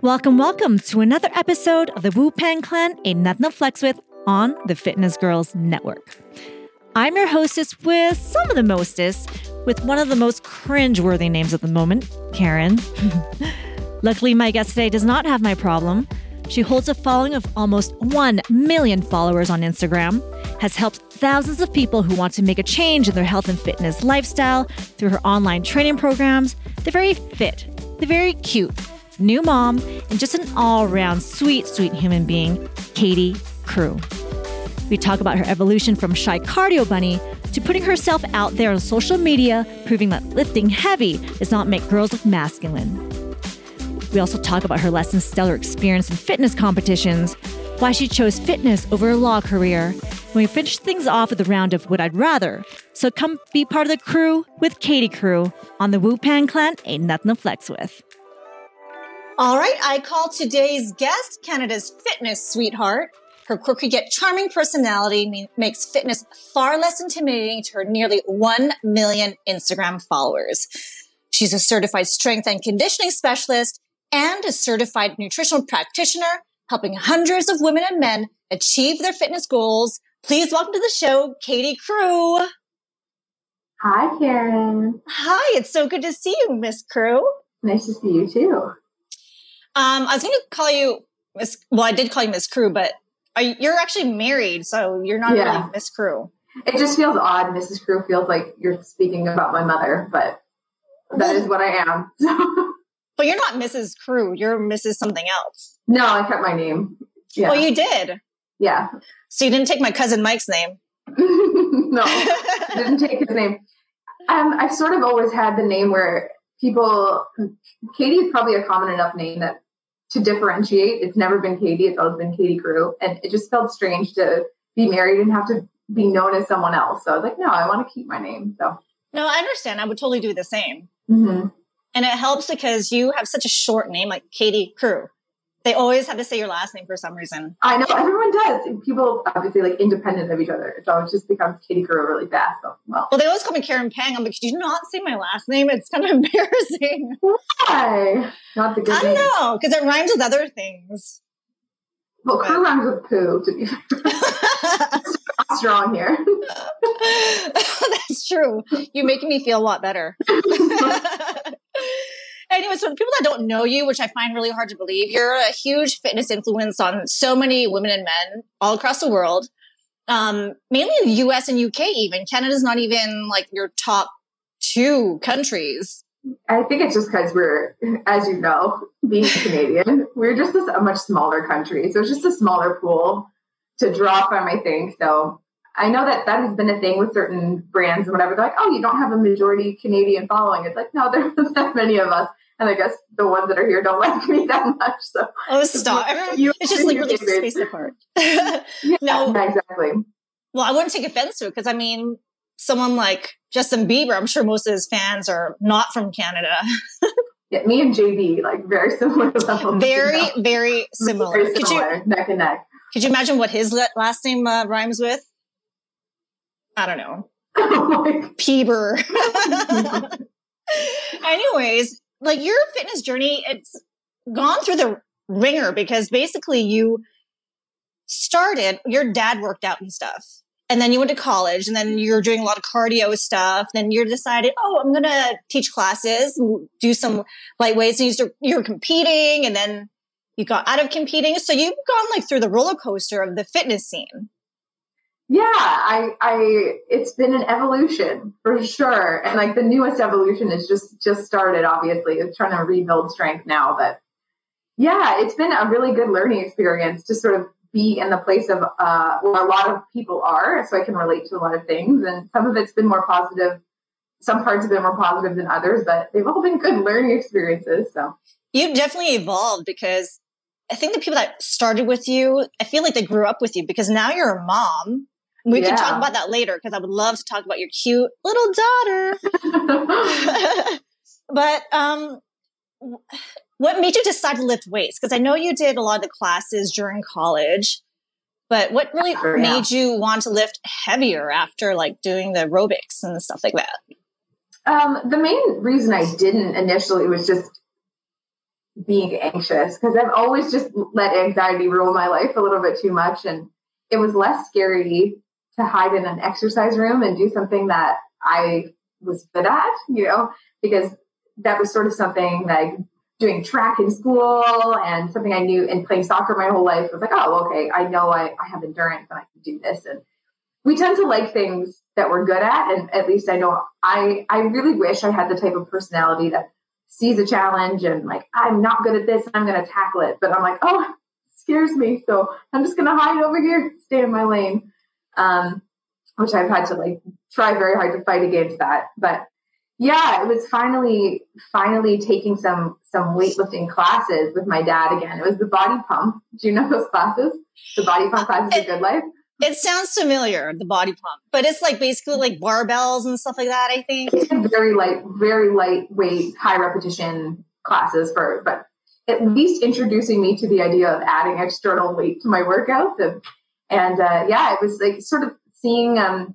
Welcome, welcome to another episode of the WuPang Clan, a Nothing to Flex with on the Fitness Gurls Network. I'm your hostess with some of the mostest, with one of the most cringe-worthy names at the moment, Karen. Luckily, my guest today does not have my problem. She holds a following of almost 1 million followers on Instagram, has helped thousands of people who want to make a change in their health and fitness lifestyle through her online training programs. They're very fit, they're very cute, new mom, and just an all around sweet, sweet human being, Katie Crewe. We talk about her evolution from shy cardio bunny to putting herself out there on social media, proving that lifting heavy does not make girls look masculine. We also talk about her less than stellar experience in fitness competitions, why she chose fitness over a law career. And we finish things off with a round of What I'd Rather. So come be part of the crew with Katie Crewe on the WuPang Clan Ain't Nothing to Flex With. All right, I call today's guest Canada's fitness sweetheart. Her quirky yet charming personality makes fitness far less intimidating to her nearly 1 million Instagram followers. She's a certified strength and conditioning specialist and a certified nutritional practitioner, helping hundreds of women and men achieve their fitness goals. Please welcome to the show, Katie Crewe. Hi, Karen. Hi, it's so good to see you, Miss Crewe. Nice to see you too. Um, I was going to call you Miss. Well, I did call you Miss Crewe, but you, you're actually married, so you're not yeah. really Miss Crewe. It just feels odd. Mrs. Crewe feels like you're speaking about my mother, but that well, is what I am. but you're not Mrs. Crewe. You're Mrs. something else. No, I kept my name. Yeah. Well, you did. Yeah. So you didn't take my cousin Mike's name. no, didn't take his name. Um, I've sort of always had the name where people Katie is probably a common enough name that to differentiate. It's never been Katie. It's always been Katie Crewe. And it just felt strange to be married and have to be known as someone else. So I was like, no, I want to keep my name. So no, I understand. I would totally do the same. Mm-hmm. And it helps because you have such a short name, like Katie Crewe. They always have to say your last name for some reason. I know everyone does. People obviously like independent of each other. So it just becomes Katie Crewe really fast. So, well. well, they always call me Karen Pang. I'm like, could you not say my last name? It's kind of embarrassing. Why? Not the good I don't know because it rhymes with other things. Well, crew rhymes with poo. To be fair, strong here. That's true. You're making me feel a lot better. Anyway, so people that don't know you, which I find really hard to believe, you're a huge fitness influence on so many women and men all across the world. Um, mainly in the US and UK, even. Canada's not even like your top two countries. I think it's just because we're, as you know, being Canadian, we're just a much smaller country. So it's just a smaller pool to draw from, I think. So I know that that has been a thing with certain brands and whatever. They're like, oh, you don't have a majority Canadian following. It's like, no, there's not many of us. And I guess the ones that are here don't like me that much. So oh, stop! You, it's just like really space apart. yeah, no, exactly. Well, I wouldn't take offense to it because I mean, someone like Justin Bieber, I'm sure most of his fans are not from Canada. yeah, me and JB like very similar. Very, you know? very similar. Very similar, could you, neck and neck. Could you imagine what his last name uh, rhymes with? I don't know. Oh Bieber. Anyways, like your fitness journey, it's gone through the ringer because basically you started, your dad worked out and stuff. And then you went to college and then you're doing a lot of cardio stuff. Then you're decided, oh, I'm going to teach classes, do some light weights. And you you're competing and then you got out of competing. So you've gone like through the roller coaster of the fitness scene. Yeah, I, I, it's been an evolution for sure. And like the newest evolution is just, just started, obviously, it's trying to rebuild strength now. But yeah, it's been a really good learning experience to sort of be in the place of uh, where a lot of people are. So I can relate to a lot of things. And some of it's been more positive. Some parts have been more positive than others, but they've all been good learning experiences. So you've definitely evolved because I think the people that started with you, I feel like they grew up with you because now you're a mom we yeah. can talk about that later because I would love to talk about your cute little daughter. but um, what made you decide to lift weights? Because I know you did a lot of the classes during college, but what really sure, made you want to lift heavier after like doing the aerobics and stuff like that? Um, the main reason I didn't initially was just being anxious because I've always just let anxiety rule my life a little bit too much. And it was less scary to hide in an exercise room and do something that I was good at, you know, because that was sort of something like doing track in school and something I knew and playing soccer my whole life was like, oh, okay, I know I, I have endurance and I can do this. And we tend to like things that we're good at. And at least I know I, I really wish I had the type of personality that sees a challenge and like, I'm not good at this, I'm going to tackle it. But I'm like, oh, scares me. So I'm just going to hide over here, stay in my lane. Um, which I've had to like try very hard to fight against that. But yeah, it was finally finally taking some some weightlifting classes with my dad again. It was the body pump. Do you know those classes? The body pump classes of GoodLife. It sounds familiar, the body pump, but it's like basically like barbells and stuff like that. I think it's very light, very lightweight, high repetition classes for, but at least introducing me to the idea of adding external weight to my workouts. And, and uh, yeah, it was like sort of seeing, um,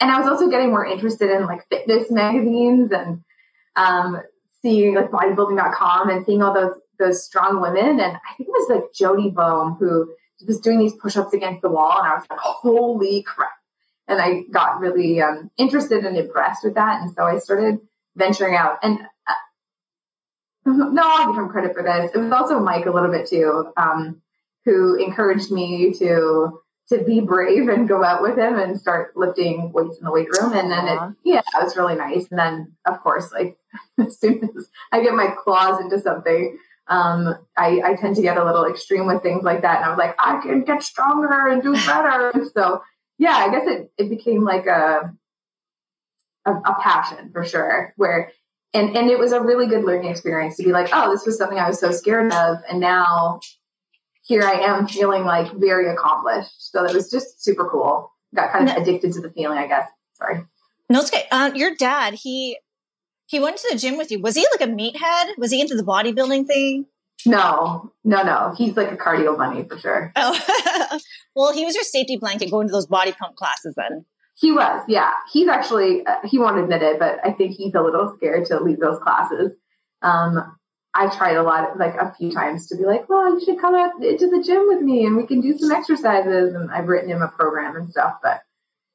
and I was also getting more interested in like fitness magazines and um, seeing like bodybuilding.com and seeing all those those strong women. And I think it was like Jody Boehm who was doing these push-ups against the wall and I was like, holy crap. And I got really um, interested and impressed with that. And so I started venturing out. And uh, no, I'll give him credit for this. It was also Mike a little bit too, um, who encouraged me to to be brave and go out with him and start lifting weights in the weight room. And then it, yeah, it was really nice. And then of course, like as soon as I get my claws into something, um, I, I tend to get a little extreme with things like that. And I was like, I can get stronger and do better. so yeah, I guess it, it became like a, a, a passion for sure where, and, and it was a really good learning experience to be like, oh, this was something I was so scared of. And now here I am feeling like very accomplished. So it was just super cool. Got kind of addicted to the feeling, I guess. Sorry. No, it's okay. Uh, your dad, he he went to the gym with you. Was he like a meathead? Was he into the bodybuilding thing? No, no, no. He's like a cardio bunny for sure. Oh, well, he was your safety blanket going to those body pump classes then. He was, yeah. He's actually, uh, he won't admit it, but I think he's a little scared to leave those classes. Um, I tried a lot, like a few times to be like, well, you should come out to the gym with me and we can do some exercises. And I've written him a program and stuff, but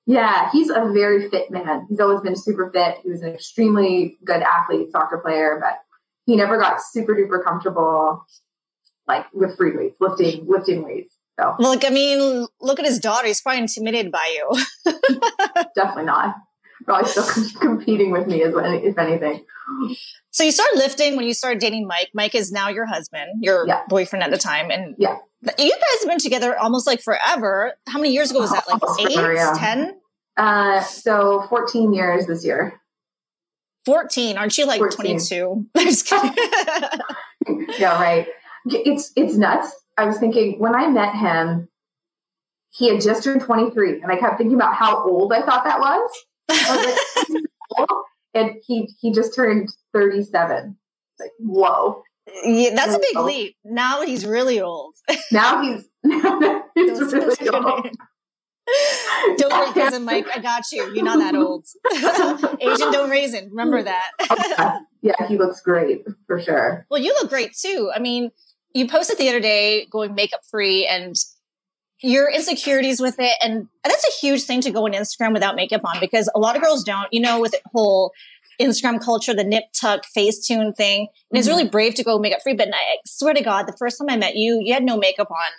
yeah, he's a very fit man. He's always been super fit. He was an extremely good athlete, soccer player, but he never got super duper comfortable like with free weights, lifting lifting weights. So like I mean, look at his daughter. He's probably intimidated by you. Definitely not. Probably still competing with me, as if anything. So you started lifting when you started dating Mike. Mike is now your husband, your yeah. boyfriend at the time, and yeah, you guys have been together almost like forever. How many years ago was that? Like eight, yeah. ten? Uh, so 14 years this year. 14. Aren't you like 22? yeah, right. It's it's nuts. I was thinking when I met him, he had just turned 23, and I kept thinking about how old I thought that was. Like, and he he just turned 37. Like, whoa. Yeah, that's a big leap. Now he's really old. Now he's, he's really old. don't raise him, Mike. I got you. You're not that old. Asian don't raisin. Remember that. yeah, he looks great for sure. Well, you look great too. I mean, you posted the other day going makeup free and your insecurities with it. And that's a huge thing to go on Instagram without makeup on because a lot of girls don't, you know, with the whole Instagram culture, the nip tuck Facetune thing. And mm-hmm. it's really brave to go makeup free. But I swear to God, the first time I met you, you had no makeup on.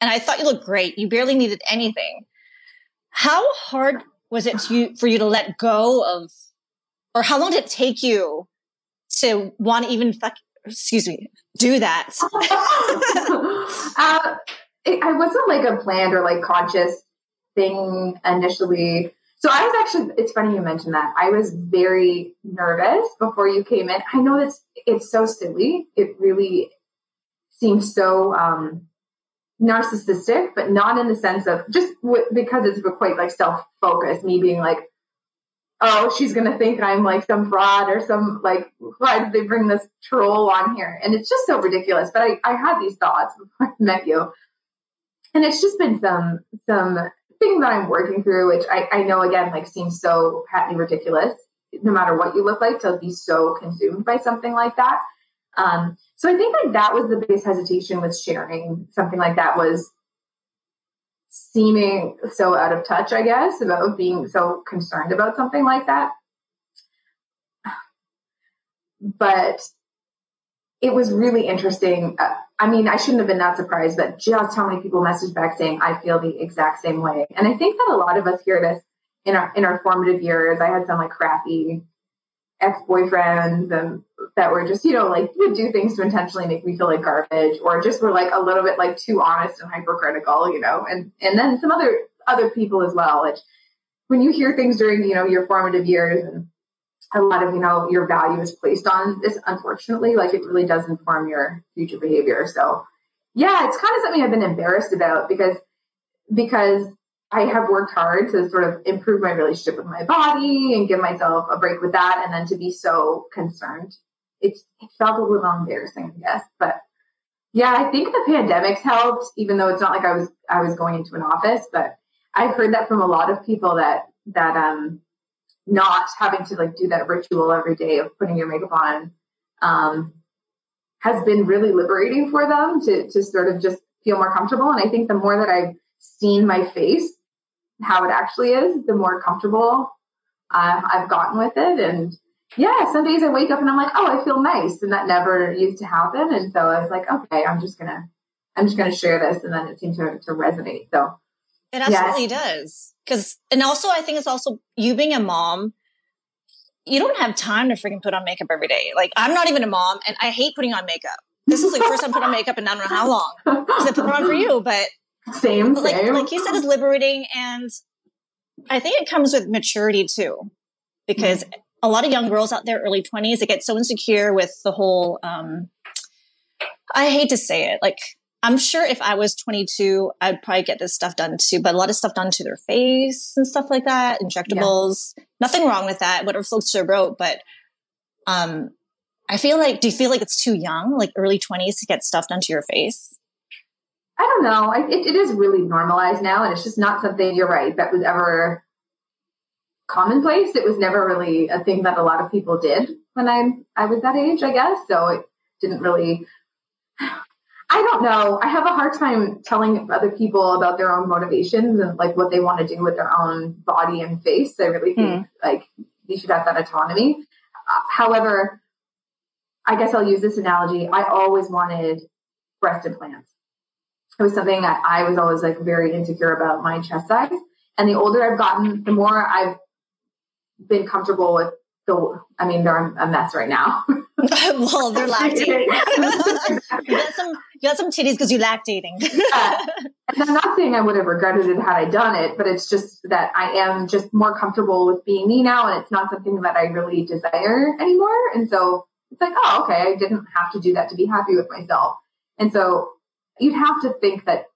And I thought you looked great. You barely needed anything. How hard was it to, for you to let go of, or how long did it take you to want to even, excuse me, do that? uh, it, I wasn't like a planned or like conscious thing initially. So I was actually, it's funny you mentioned that. I was very nervous before you came in. I know that's, it's so silly. It really seems so um, narcissistic, but not in the sense of just w- because it's quite like self focused, me being like, oh, she's going to think I'm like some fraud or some like, why did they bring this troll on here? And it's just so ridiculous. But I, I had these thoughts before I met you. And it's just been some, some things that I'm working through, which I, I know again, like seems so patently ridiculous, no matter what you look like, to be so consumed by something like that. Um, so I think like that was the biggest hesitation with sharing something like that was seeming so out of touch, I guess, about being so concerned about something like that. But it was really interesting. Uh, I mean, I shouldn't have been that surprised, but just how many people messaged back saying, I feel the exact same way. And I think that a lot of us hear this in our in our formative years. I had some like crappy ex-boyfriends and that were just, you know, like would do things to intentionally make me feel like garbage or just were like a little bit like too honest and hypercritical, you know, and and then some other other people as well. Which when you hear things during, you know, your formative years and a lot of, you know, your value is placed on this, unfortunately, like it really does inform your future behavior. So yeah, it's kind of something I've been embarrassed about because because I have worked hard to sort of improve my relationship with my body and give myself a break with that. And then to be so concerned, it, it felt a little embarrassing, I guess. But yeah, I think the pandemic's helped, even though it's not like I was I was going into an office, but I've heard that from a lot of people that that um not having to like do that ritual every day of putting your makeup on um has been really liberating for them to to sort of just feel more comfortable. And I think the more that I've seen my face how it actually is, the more comfortable uh, I've gotten with it. And yeah, some days I wake up and I'm like, oh, I feel nice, and that never used to happen. And so I was like, okay, I'm just gonna, I'm just gonna share this, and then it seemed to, to resonate. So it absolutely yeah. does, because and also I think it's also you being a mom. You don't have time to freaking put on makeup every day. Like I'm not even a mom, and I hate putting on makeup. This is like first time putting on makeup and I don't know how long. Because I put it on for you, but same, like, same. Like you said, it's liberating, and I think it comes with maturity too, because mm-hmm. a lot of young girls out there, early twenties, they get so insecure with the whole. Um, I hate to say it, like I'm sure if I was 22, I'd probably get this stuff done too, but a lot of stuff done to their face and stuff like that, injectables. Yeah. Nothing wrong with that, whatever floats your boat. But um, I feel like, do you feel like it's too young, like early 20s, to get stuff done to your face? I don't know. I, it, it is really normalized now, and it's just not something. You're right that was ever commonplace. It was never really a thing that a lot of people did when I I was that age, I guess. So it didn't really. I don't know. I have a hard time telling other people about their own motivations and like what they want to do with their own body and face. I really think mm. like you should have that autonomy. Uh, however, I guess I'll use this analogy. I always wanted breast implants it was something that I was always like very insecure about my chest size. And the older I've gotten, the more I've been comfortable with the, I mean, they're a mess right now. well, they're lactating. you got some, you got some titties because you're lactating. yeah. And I'm not saying I would have regretted it had I done it, but it's just that I am just more comfortable with being me now. And it's not something that I really desire anymore. And so it's like, oh, okay, I didn't have to do that to be happy with myself. And so you'd have to think that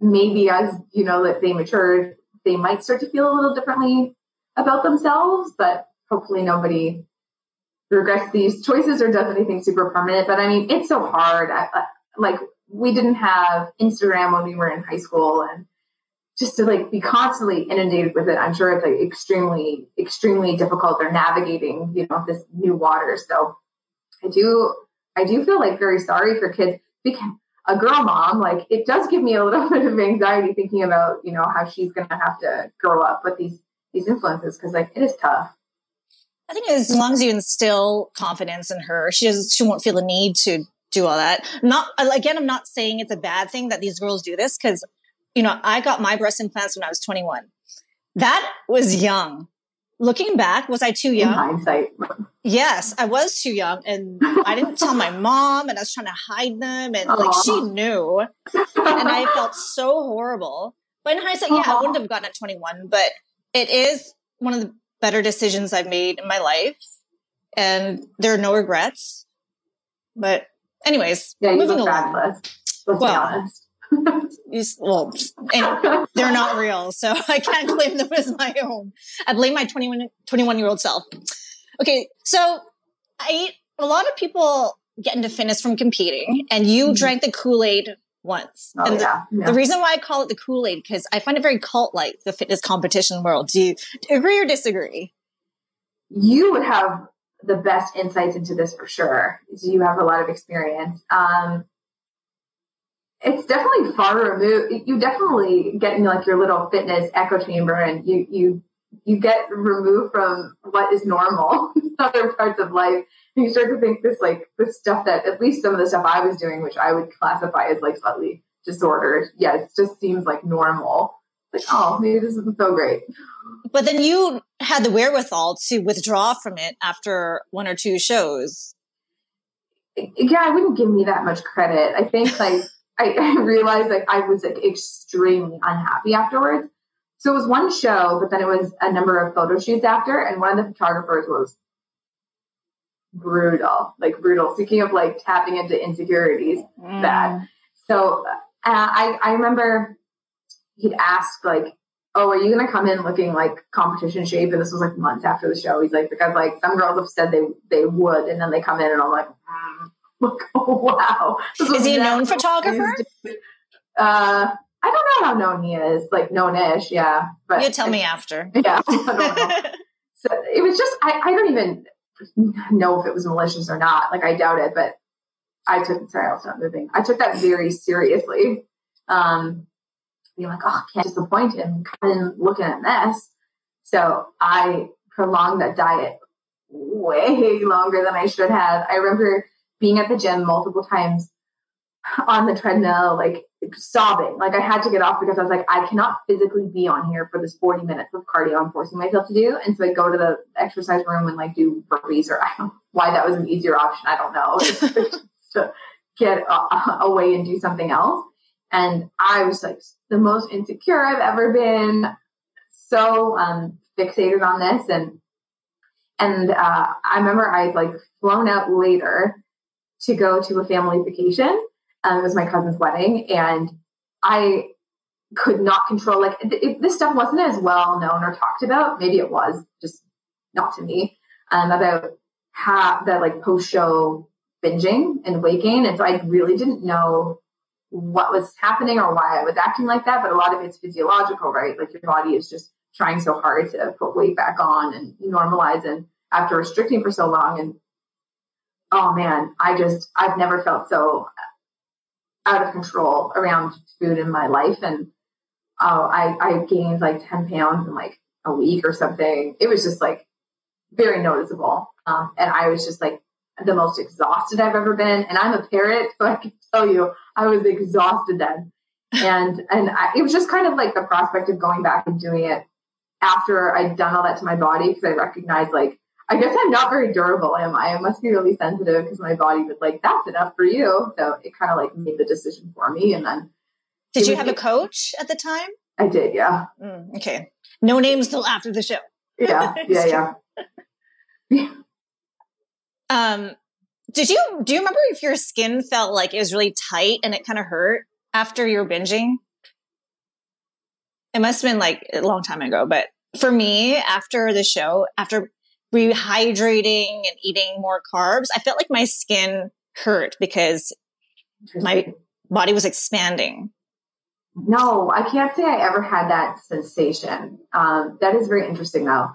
maybe as you know that they matured, they might start to feel a little differently about themselves. But hopefully, nobody regrets these choices or does anything super permanent. But I mean, it's so hard. I, like we didn't have Instagram when we were in high school, and just to like be constantly inundated with it, I'm sure it's like extremely, extremely difficult. They're navigating, you know, this new water. So I do, I do feel like very sorry for kids because a girl mom, like it does give me a little bit of anxiety thinking about, you know, how she's going to have to grow up with these these influences because like it is tough. I think as long as you instill confidence in her, she does, she won't feel the need to do all that. Not again, I'm not saying it's a bad thing that these girls do this because you know I got my breast implants when I was 21. That was young looking back, was I too young? In hindsight. Yes, I was too young. And I didn't tell my mom and I was trying to hide them. And Aww. like she knew. And I felt so horrible. But in hindsight, yeah, Aww. I wouldn't have gotten at 21. But it is one of the better decisions I've made in my life. And there are no regrets. But anyways, yeah, moving along. Well, honest well, they're not real, so I can't claim them as my own. I blame my 21, 21 year old self. Okay, so I a lot of people get into fitness from competing, and you mm-hmm. drank the Kool Aid once. Oh, and yeah, the, yeah. the, reason why I call it the Kool Aid because I find it very cult like the fitness competition world. Do you, agree or disagree? You would have the best insights into this for sure. You have a lot of experience. Um, it's definitely far removed. You definitely get in like your little fitness echo chamber, and you you you get removed from what is normal in other parts of life. And you start to think this like this stuff that at least some of the stuff I was doing, which I would classify as like slightly disordered, yeah, it just seems like normal. Like, oh, maybe this isn't so great. But then you had the wherewithal to withdraw from it after one or two shows. Yeah, I wouldn't give me that much credit. I think like I, I realized like I was like extremely unhappy afterwards. So it was one show, but then it was a number of photo shoots after, and one of the photographers was brutal, like brutal. Speaking of like tapping into insecurities, mm. bad. So uh, I I remember he'd asked like, "Oh, are you gonna come in looking like competition shape?" And this was like months after the show. He's like, because like some girls have said they they would, and then they come in, and I'm like, mm. like oh wow. Is he a known photographer? Uh, I don't know how known he is, like known-ish, yeah. But you tell me after. Yeah, so it was just I, I don't even know if it was malicious or not. Like I doubt it, but I took sorry, I'll stop moving. I took that very seriously. Um, being like, oh, I can't disappoint him, come in looking at this. So I prolonged that diet way longer than I should have. I remember being at the gym multiple times on the treadmill, like sobbing. Like I had to get off because I was like, I cannot physically be on here for this 40 minutes of cardio I'm forcing myself to do. And so I go to the exercise room and like do burpees or I don't why that was an easier option. I don't know. to get uh, away and do something else. And I was like the most insecure I've ever been, so um, fixated on this. And and uh, I remember I'd like flown out later to go to a family vacation. Um, it was my cousin's wedding, and I could not control like if this stuff wasn't as well known or talked about. Maybe it was just not to me. Um, about how that like post show binging and waking, and so I really didn't know what was happening or why I was acting like that. But a lot of it's physiological, right? Like your body is just trying so hard to put weight back on and normalize. And after restricting for so long, and oh man, I just, I've never felt so out of control around food in my life. And oh, I, I gained like 10 pounds in like a week or something. It was just like very noticeable. Um, and I was just like the most exhausted I've ever been. And I'm a parrot, so I can tell you, I was exhausted then. And and I, it was just kind of like the prospect of going back and doing it after I'd done all that to my body because I recognized like I guess I'm not very durable, am I? I must be really sensitive because my body was like, "That's enough for you." So it kind of like made the decision for me. And then, did you have a coach at the time? I did, yeah. Mm, okay, no names till after the show. Yeah, yeah, yeah. Um, did you do you remember if your skin felt like it was really tight and it kind of hurt after you were binging? It must have been like a long time ago, but for me, after the show, after rehydrating and eating more carbs, I felt like my skin hurt because my body was expanding. No, I can't say I ever had that sensation. Um, that is very interesting, though.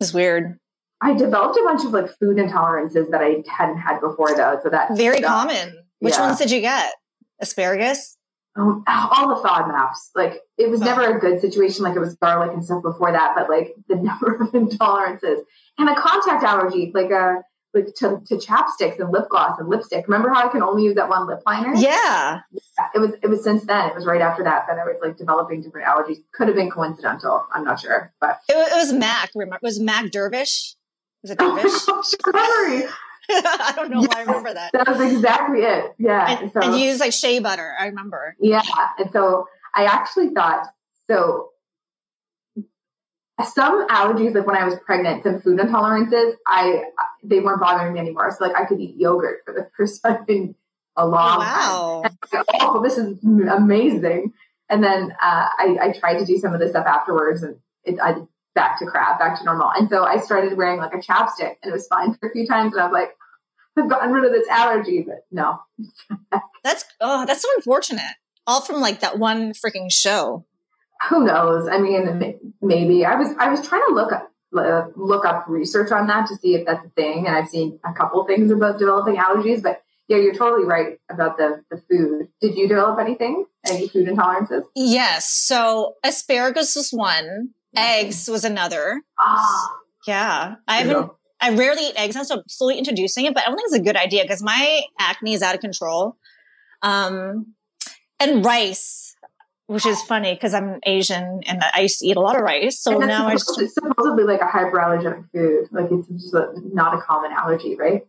It's weird. I developed a bunch of like food intolerances that I hadn't had before though. So that's very common. Which yeah. ones did you get? Asparagus? Um, all the FODMAPs. Maps. Like it was oh. never a good situation. Like it was garlic and stuff before that, but like the number of intolerances and a contact allergy, like a uh, like to, to chapsticks and lip gloss and lipstick. Remember how I can only use that one lip liner? Yeah. yeah. It was it was since then. It was right after that that I was like developing different allergies. Could have been coincidental. I'm not sure, but it was, it was Mac. Remember, it was Mac Dervish. Was it Dervish? memory. I don't know yes, why I remember that. That was exactly it. Yeah. And, so, and you use like shea butter. I remember. Yeah. And so I actually thought so. Some allergies, like when I was pregnant, some food intolerances, I they weren't bothering me anymore. So like I could eat yogurt for the first time in a long wow. time. Oh, this is amazing. And then uh, I, I tried to do some of this stuff afterwards, and it, I back to crap, back to normal. And so I started wearing like a chapstick and it was fine for a few times. And I was like, I've gotten rid of this allergy, but no. that's oh, that's so unfortunate. All from like that one freaking show. Who knows? I mean, maybe I was I was trying to look up, look up research on that to see if that's a thing. And I've seen a couple things about developing allergies, but yeah, you're totally right about the, the food. Did you develop anything? Any food intolerances? Yes. So asparagus was one, eggs was another. Ah. Yeah. I haven't, I rarely eat eggs now, so I'm slowly introducing it, but I don't think it's a good idea because my acne is out of control. Um, and rice, which is funny because I'm Asian and I used to eat a lot of rice. So now I just. It's supposedly like a hyperallergenic food. Like it's just a, not a common allergy, right?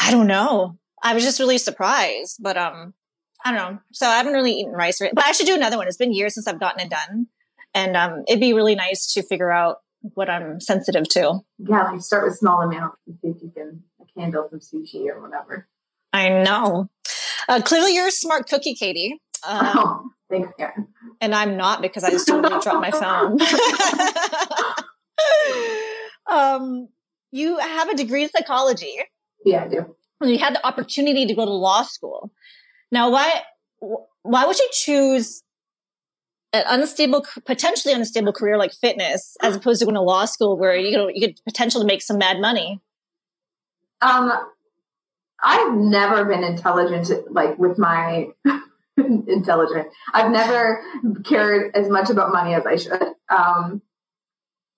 I don't know. I was just really surprised, but um, I don't know. So I haven't really eaten rice, but I should do another one. It's been years since I've gotten it done, and um, it'd be really nice to figure out what I'm sensitive to. Yeah, like start with small amounts and see if you can handle some sushi or whatever. I know. Uh, clearly, you're a smart cookie, Katie. Um, oh, thanks, Karen. And I'm not because I just totally dropped my phone. um, you have a degree in psychology. Yeah, I do. You had the opportunity to go to law school. Now, why why would you choose an unstable, potentially unstable career like fitness, as opposed to going to law school where you know you could potentially make some mad money? Um, I've never been intelligent, like with my intelligent. I've never cared as much about money as I should, um,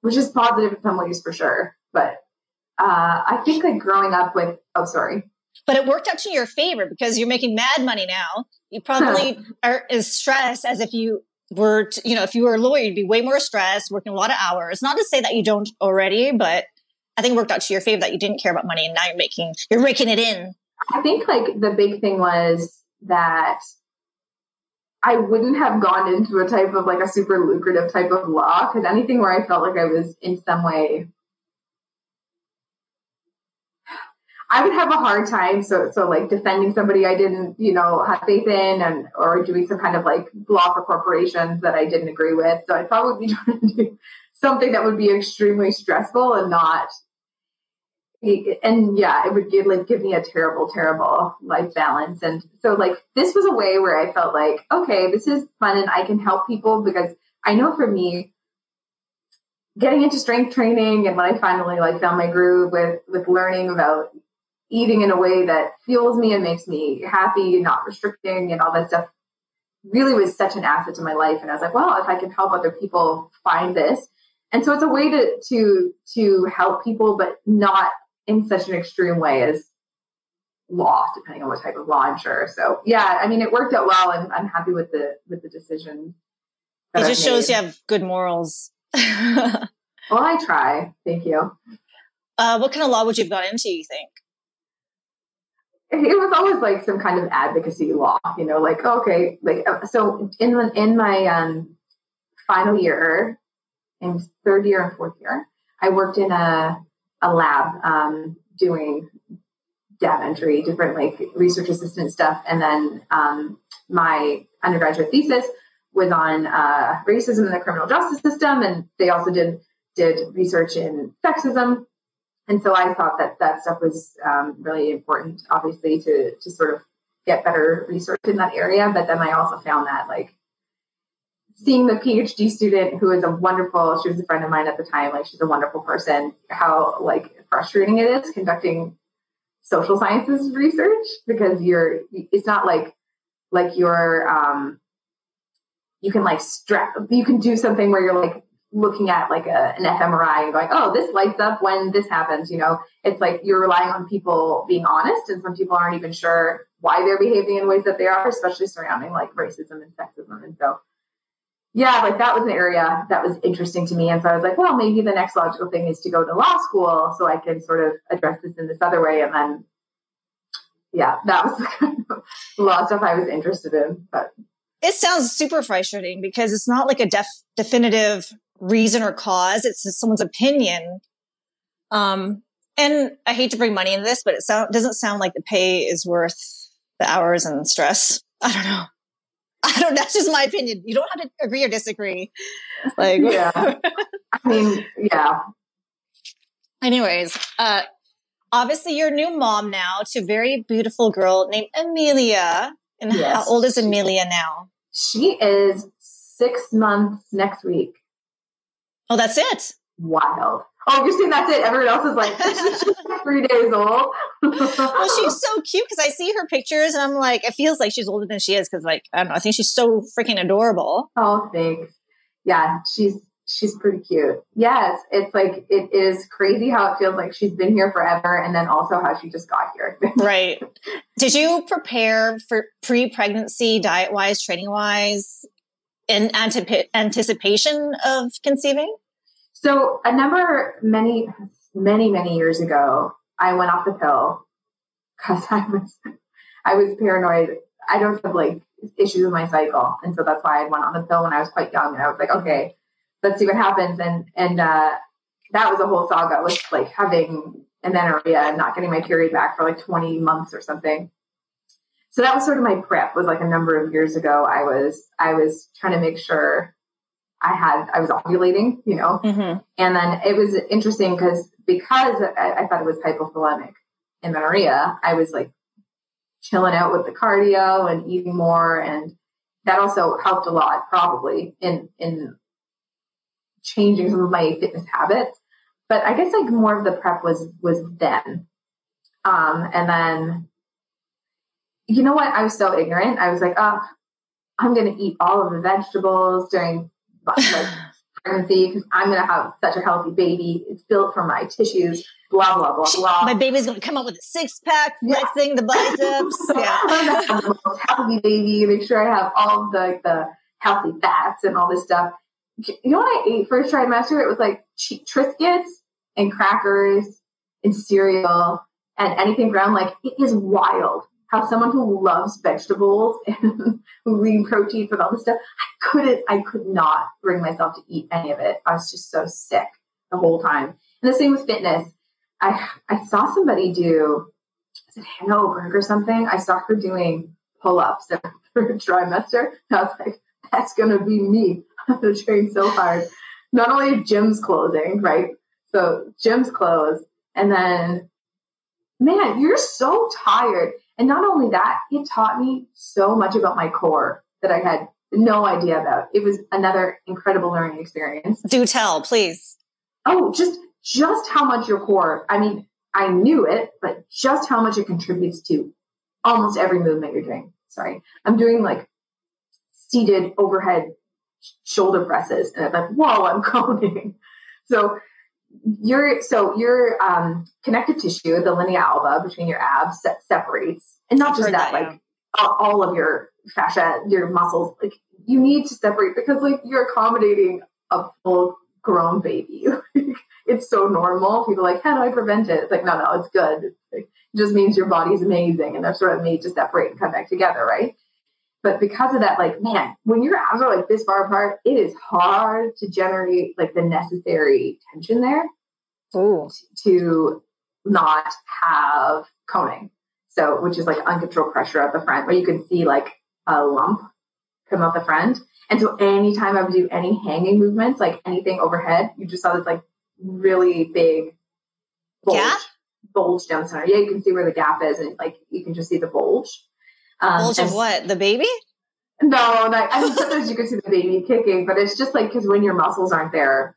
which is positive in some ways for sure. But uh, I think like growing up with, oh, sorry. But it worked out to your favor because you're making mad money now. You probably are as stressed as if you were, to, you know, if you were a lawyer, you'd be way more stressed, working a lot of hours. Not to say that you don't already, but I think worked out to your favor that you didn't care about money and now you're making, you're raking it in. I think like the big thing was that I wouldn't have gone into a type of like a super lucrative type of law because anything where I felt like I was in some way I would have a hard time. So, so like defending somebody I didn't, you know, have faith in, and or doing some kind of like law for corporations that I didn't agree with. So I'd probably be trying to do something that would be extremely stressful and not. And yeah, it would give like give me a terrible, terrible life balance. And so like this was a way where I felt like, okay, this is fun and I can help people because I know for me, getting into strength training and when I finally like found my groove with with learning about eating in a way that fuels me and makes me happy, and not restricting and all that stuff really was such an asset to my life. And I was like, well, if I can help other people find this. And so it's a way to to to help people, but not in such an extreme way as law, depending on what type of law I'm sure. So yeah, I mean it worked out well and I'm happy with the with the decision. It just shows you have good morals. well, I try. Thank you. Uh, what kind of law would you have got into, you think? It was always like some kind of advocacy law, you know, like okay, like uh, so in in my um, final year, in third year and fourth year, I worked in a a lab um, doing data entry, different like research assistant stuff, and then um, my undergraduate thesis was on uh, racism in the criminal justice system, and they also did did research in sexism and so I thought that that stuff was um, really important, obviously, to to sort of get better research in that area. But then I also found that like seeing the PhD student who is a wonderful, she was a friend of mine at the time, like she's a wonderful person, how like frustrating it is conducting social sciences research because you're it's not like like you're um you can like strap you can do something where you're like looking at like a, an fMRI and going, oh, this lights up when this happens. You know, it's like you're relying on people being honest, and some people aren't even sure why they're behaving in ways that they are, especially surrounding like racism and sexism. And so, yeah, like that was an area that was interesting to me. And so I was like, well, maybe the next logical thing is to go to law school so I can sort of address this in this other way. And then, yeah, that was the of law stuff I was interested in. But it sounds super frustrating because it's not like a def- definitive reason or cause. It's just someone's opinion. Um, and I hate to bring money into this, but it sound, doesn't sound like the pay is worth the hours and stress. I don't know. I don't. That's just my opinion. You don't have to agree or disagree. Like, yeah. I mean, yeah. Anyways, uh, obviously you're a new mom now to a very beautiful girl named Amelia. And yes. how old is Amelia now? She is six months next week. Oh, that's it. wild. Oh, you're saying that's it. Everyone else is like, she's three days old. well, she's so cute because I see her pictures and I'm like, it feels like she's older than she is because, like, I don't know, I think she's so freaking adorable. Oh, thanks. Yeah, she's she's pretty cute. Yes, it's like it is crazy how it feels like she's been here forever, and then also how she just got here. right. Did you prepare for pre-pregnancy, diet-wise, training-wise, in antip- anticipation of conceiving? So a number, many, many, many years ago, I went off the pill because I was, I was paranoid. I don't have like issues with my cycle, and so that's why I went on the pill when I was quite young. And I was like, okay, let's see what happens. And and uh, that was a whole saga with like having amenorrhea and not getting my period back for like 20 months or something. So that was sort of my prep. Was like a number of years ago. I was I was trying to make sure I had, I was ovulating, you know, mm-hmm. and then it was interesting because, because I, I, thought it was hypothalamic amenorrhea, I was like chilling out with the cardio and eating more. And that also helped a lot probably in, in changing some of my fitness habits. But I guess like more of the prep was, was then. Um, and then, you know what? I was so ignorant. I was like, oh, I'm going to eat all of the vegetables during like pregnancy because I'm going to have such a healthy baby. It's built for my tissues. Blah blah blah blah. My baby's going to come up with a six pack, yeah. flexing the biceps. yeah, I'm going to have the most healthy baby. Make sure I have all the the healthy fats and all this stuff. You know what I ate first trimester? It was like Triscuits and crackers and cereal and anything brown. Like it is wild someone who loves vegetables and lean protein and all this stuff, I couldn't, I could not bring myself to eat any of it. I was just so sick the whole time. And the same with fitness. I I saw somebody do is it Hannah or something? I saw her doing pull-ups for a trimester. And I was like, that's gonna be me. I'm gonna train so hard. Not only gyms closing, right? So gyms close, and then man, you're so tired. And not only that, it taught me so much about my core that I had no idea about. It was another incredible learning experience. Do tell, please. Oh, just just how much your core. I mean, I knew it, but just how much it contributes to almost every movement you're doing. Sorry. I'm doing like seated overhead shoulder presses and it's like, whoa, I'm coning. So your so your um, connective tissue, the linea alba between your abs, se- separates, and not just that, that, like yeah. all of your fascia, your muscles, like you need to separate because like you're accommodating a full grown baby. it's so normal. People like, how do I prevent it? It's like, no, no, it's good. it just means your body's amazing, and they're sort of made to separate and come back together, right? But because of that, like, man, when your abs are like this far apart, it is hard to generate like the necessary tension there Ooh. to not have coning. So, which is like uncontrolled pressure at the front, where you can see like a lump come out the front. And so, anytime I would do any hanging movements, like anything overhead, you just saw this like really big bulge, gap? bulge down center. Yeah, you can see where the gap is, and like you can just see the bulge. Um, Bulge of what? The baby? No, not, I mean, sometimes you can see the baby kicking, but it's just like because when your muscles aren't there,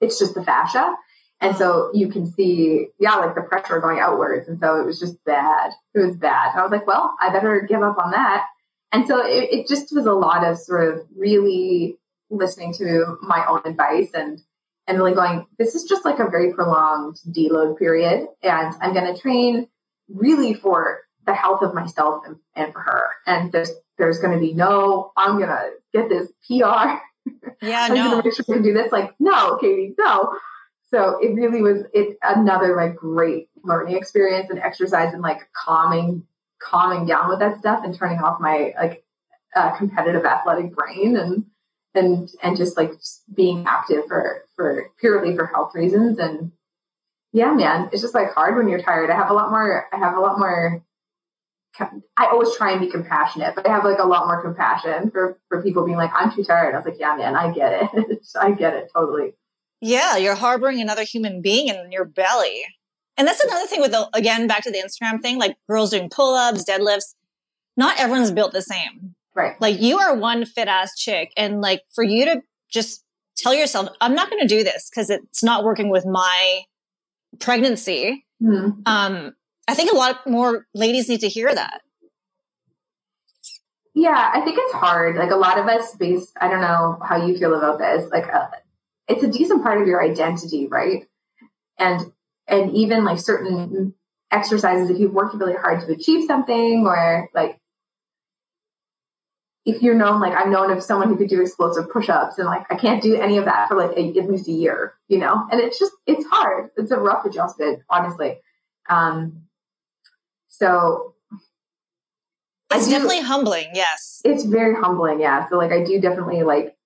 it's just the fascia. And so you can see, yeah, like the pressure going outwards. And so it was just bad. It was bad. And I was like, well, I better give up on that. And so it, it just was a lot of sort of really listening to my own advice and and really going, this is just like a very prolonged deload period. And I'm going to train really for the health of myself and, and for her. And there's there's going to be no, I'm going to get this PR. Yeah, I'm no. going to make sure we do this. Like, no, Katie, no. So it really was it another like great learning experience and exercise and like calming calming down with that stuff and turning off my like uh, competitive athletic brain and and and just like just being active for for purely for health reasons and yeah man it's just like hard when you're tired i have a lot more i have a lot more I always try and be compassionate, but I have like a lot more compassion for for people being like, I'm too tired. I was like, yeah, man, I get it. I get it totally. Yeah, you're harboring another human being in your belly. And that's another thing with the again back to the Instagram thing, like girls doing pull-ups, deadlifts. Not everyone's built the same. Right. Like you are one fit ass chick, and like for you to just tell yourself, I'm not going to do this because it's not working with my pregnancy. Mhm. Um, I think a lot more ladies need to hear that. Yeah, I think it's hard. Like a lot of us based, I don't know how you feel about this. Like uh, it's a decent part of your identity, right? And and even like certain exercises, if you've worked really hard to achieve something, or like if you're known, like I'm known as someone who could do explosive push-ups, and like I can't do any of that for like a, at least a year, you know. And it's just it's hard. It's a rough adjustment, honestly. Um, so It's do- definitely humbling. Yes. it's very humbling yeah so like i do definitely like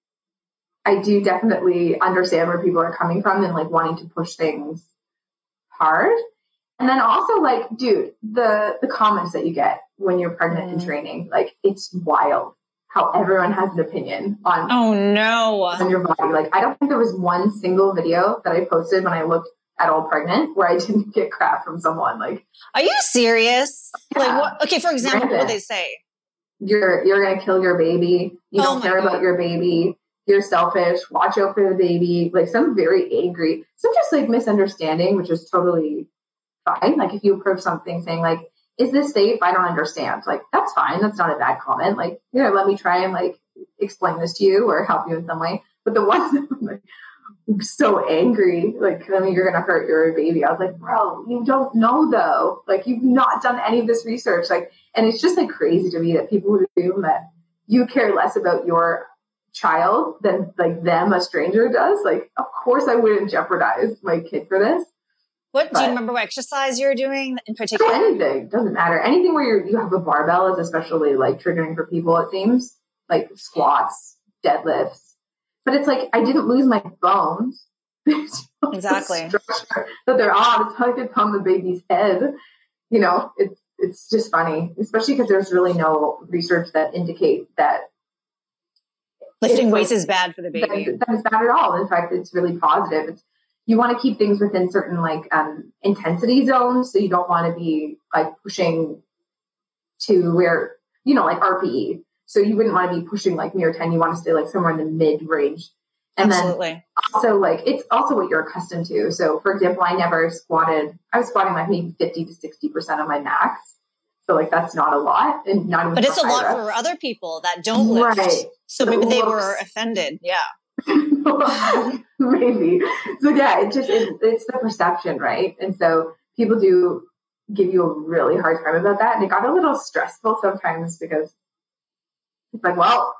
i do definitely understand where people are coming from and like wanting to push things hard and then also like dude the the comments that you get when you're pregnant and Mm. training like it's wild how everyone has an opinion on Oh no. on your body like i don't think there was one single video that i posted when i looked at all pregnant where i didn't get crap from someone like Are you serious? Like what? Okay, for example, what they say? you're you're gonna kill your baby. You Oh don't care God. about your baby. You're selfish. Watch out for the baby. Like some very angry, some just like misunderstanding, which is totally fine. Like if you approach something saying like, "Is this safe?" I don't understand. Like that's fine. That's not a bad comment. Like you know, let me try and like explain this to you or help you in some way. But the ones that were, like so angry, like I mean, you're gonna hurt your baby. I was like, bro, you don't know though. Like you've not done any of this research. Like and it's just like crazy to me that people would assume that you care less about your child than like them, a stranger does. Like, of course, I wouldn't jeopardize my kid for this. What do you remember? What exercise you were doing in particular? anything doesn't matter. Anything where you're, you have a barbell is especially like triggering for people. It seems like squats, deadlifts, but it's like I didn't lose my bones. Exactly. that they're on. It's like it's on the baby's head. You know, it's it's just funny, especially because there's really no research that indicate that Lifting weights like- is bad for the baby. that, that is bad at all. In fact, it's really positive. It's you want to keep things within certain like um, intensity zones, so you don't want to be like pushing to where you know like RPE. So you wouldn't want to be pushing like near ten. You want to stay like somewhere in the mid range. And then also like it's also what you're accustomed to. So for example, I never squatted. I was squatting like maybe fifty to sixty percent of my max. So like that's not a lot, and not even. But it's a lot for other people that don't lift. Right. So maybe they were offended. Yeah. maybe so yeah it just it, it's the perception right and so people do give you a really hard time about that and it got a little stressful sometimes because it's like well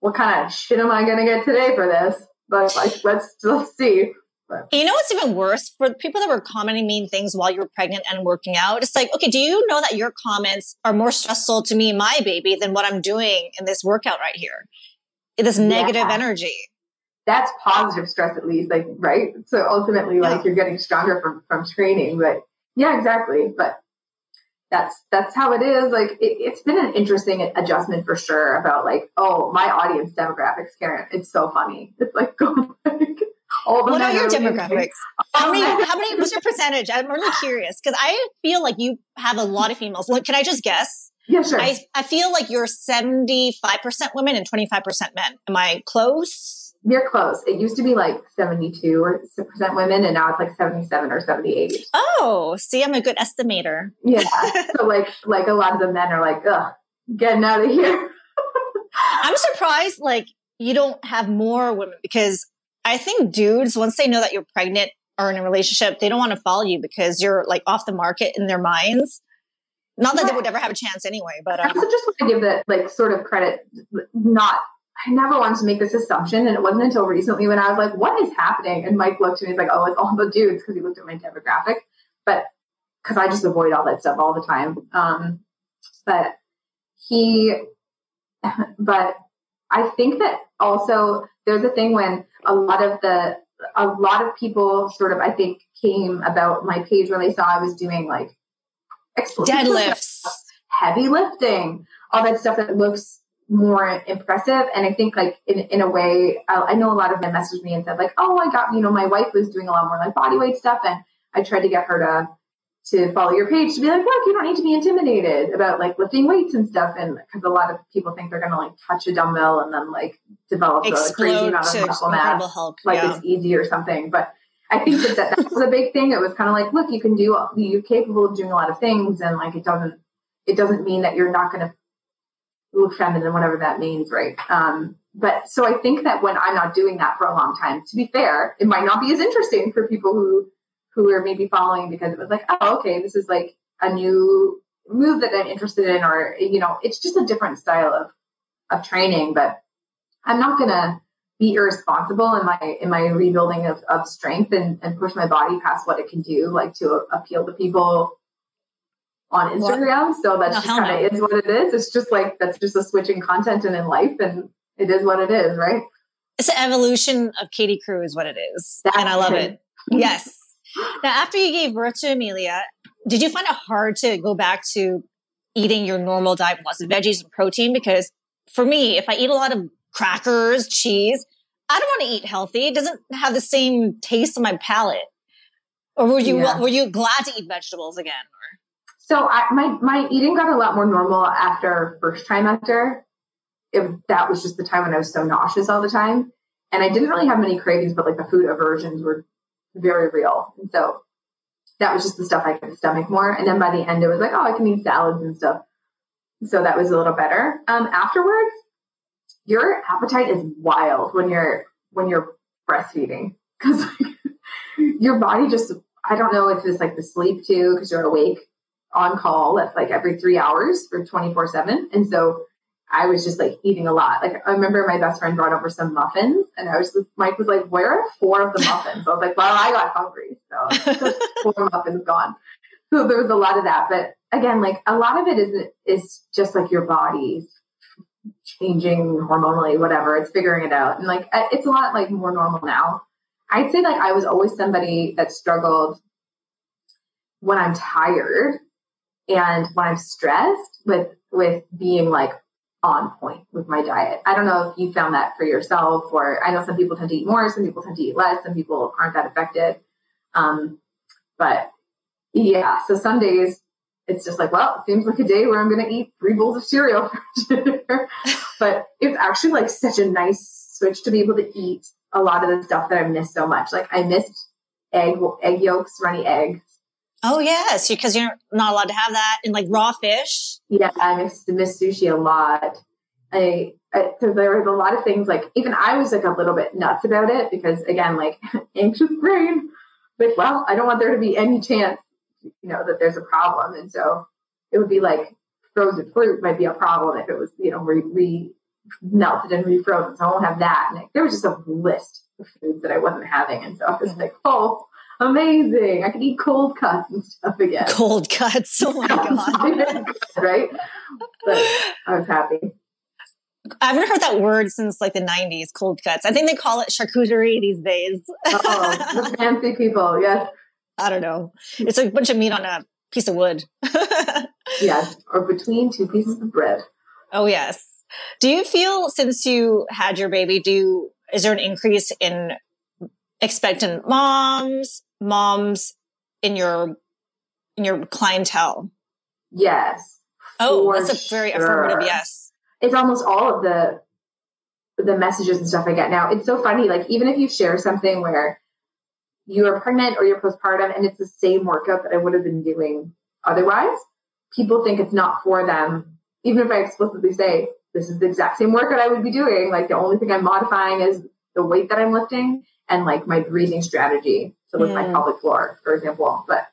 what kind of shit am i going to get today for this but like let's let's see And you know what's even worse for people that were commenting mean things while you were pregnant and working out? It's like, okay, do you know that your comments are more stressful to me, and my baby, than what I'm doing in this workout right here? This negative Yeah. energy. that's positive stress at least like right so ultimately like you're getting stronger from from training but yeah exactly but that's that's how it is like it, it's been an interesting adjustment for sure about like oh my audience demographics karen it's so funny it's like going like all the What are your demographics? How many? Um, how many? What's your percentage? I'm really curious because I feel like you have a lot of females. Look, can I just guess? yeah sure I I feel like you're 75 percent women and 25 percent men. Am I close? You're close it used to be like 72 or percent women and now it's like 77 or 78 Oh, see, I'm a good estimator. yeah so like like a lot of the men are like ugh getting out of here I'm surprised like you don't have more women because I think dudes once they know that you're pregnant or in a relationship, they don't want to follow you because you're like off the market in their minds. Not that they would ever have a chance anyway, but I um, also just want to give the like sort of credit. Not, I never wanted to make this assumption, and it wasn't until recently when I was like, "What is happening?" And Mike looked at me, he's like, "Oh, it's all the dudes," because he looked at my demographic, but because I just avoid all that stuff all the time. Um, but he, but I think that also there's a thing when a lot of the a lot of people sort of I think came about my page when they saw I was doing like deadlifts. heavy lifting, all that stuff that looks more impressive. And I think like in, in a way, I, I know a lot of them messaged me and said like, oh, I got, you know, my wife was doing a lot more like body weight stuff. And I tried to get her to, to follow your page to be like, look, you don't need to be intimidated about like lifting weights and stuff. And because a lot of people think they're going to like touch a dumbbell and then like develop a crazy amount of muscle mass, Hulk. like yeah. it's easy or something. But I think that, that that was a big thing. It was kind of like, look, you can do, you're capable of doing a lot of things, and like it doesn't, it doesn't mean that you're not going to feminine, whatever that means, right? Um, but so I think that when I'm not doing that for a long time, to be fair, it might not be as interesting for people who who are maybe following because it was like, oh, okay, this is like a new move that I'm interested in, or you know, it's just a different style of of training. But I'm not gonna be irresponsible in my in my rebuilding of, of strength and, and push my body past what it can do, like to appeal to people on Instagram. What? So that's no, just kind of no. is what it is. It's just like that's just a switching content and in life, and it is what it is, right? It's an evolution of Katie Crewe, is what it is, that's and I love it. yes. Now, after you gave birth to Amelia, did you find it hard to go back to eating your normal diet, lots of veggies and protein? Because for me, if I eat a lot of crackers, cheese, I don't want to eat healthy. It doesn't have the same taste on my palate. Or were you yeah. were you glad to eat vegetables again? So I, my my eating got a lot more normal after first trimester. It, that was just the time when I was so nauseous all the time, and I didn't really have many cravings, but like the food aversions were very real, and so that was just the stuff I could stomach more. And then by the end, it was like, oh, I can eat salads and stuff. So that was a little better. Um, afterwards, your appetite is wild when you're when you're breastfeeding because like, your body just I don't know if it's like the sleep too because you're awake on call at like every three hours for 24 7. And so I was just like eating a lot. Like I remember my best friend brought over some muffins and I was just, Mike was like, Where are four of the muffins? I was like, Well, I got hungry. So four muffins gone. So there was a lot of that. But again, like a lot of it is is just like your body changing hormonally, whatever. It's figuring it out. And like it's a lot like more normal now. I'd say like I was always somebody that struggled when I'm tired and when I'm stressed with with being like on point with my diet. I don't know if you found that for yourself, or I know some people tend to eat more, some people tend to eat less, some people aren't that affected. Um, but yeah, so some days it's just like, well, it seems like a day where I'm going to eat three bowls of cereal for dinner. but it's actually like such a nice switch to be able to eat a lot of the stuff that I missed so much. Like I missed egg egg yolks, runny eggs. Oh yes, because you're not allowed to have that in like raw fish. Yeah, I miss miss sushi a lot. I because there was a lot of things like even I was like a little bit nuts about it because again like anxious brain. Like well, I don't want there to be any chance you know that there's a problem, and so it would be like frozen fruit might be a problem if it was you know re, re melted and refrozen. So I won't have that. And like, there was just a list of foods that I wasn't having, and so I was mm-hmm. like, oh amazing. I can eat cold cuts and stuff again. Cold cuts. Oh my God. right? But I was happy. I haven't heard that word since like the 90s, cold cuts. I think they call it charcuterie these days. oh, the fancy people, yes. I don't know. It's a bunch of meat on a piece of wood. yes, or between two pieces of bread. Oh, yes. Do you feel since you had your baby, do you, is there an increase in expectant moms, moms in your in your clientele? Yes. Oh, that's a very sure. affirmative yes. It's almost all of the the messages and stuff I get now. It's so funny. Like even if you share something where you are pregnant or you're postpartum and it's the same workout that I would have been doing otherwise, people think it's not for them. Even if I explicitly say this is the exact same workout I would be doing, like the only thing I'm modifying is the weight that I'm lifting and like my breathing strategy. So with mm. my pelvic floor, for example. But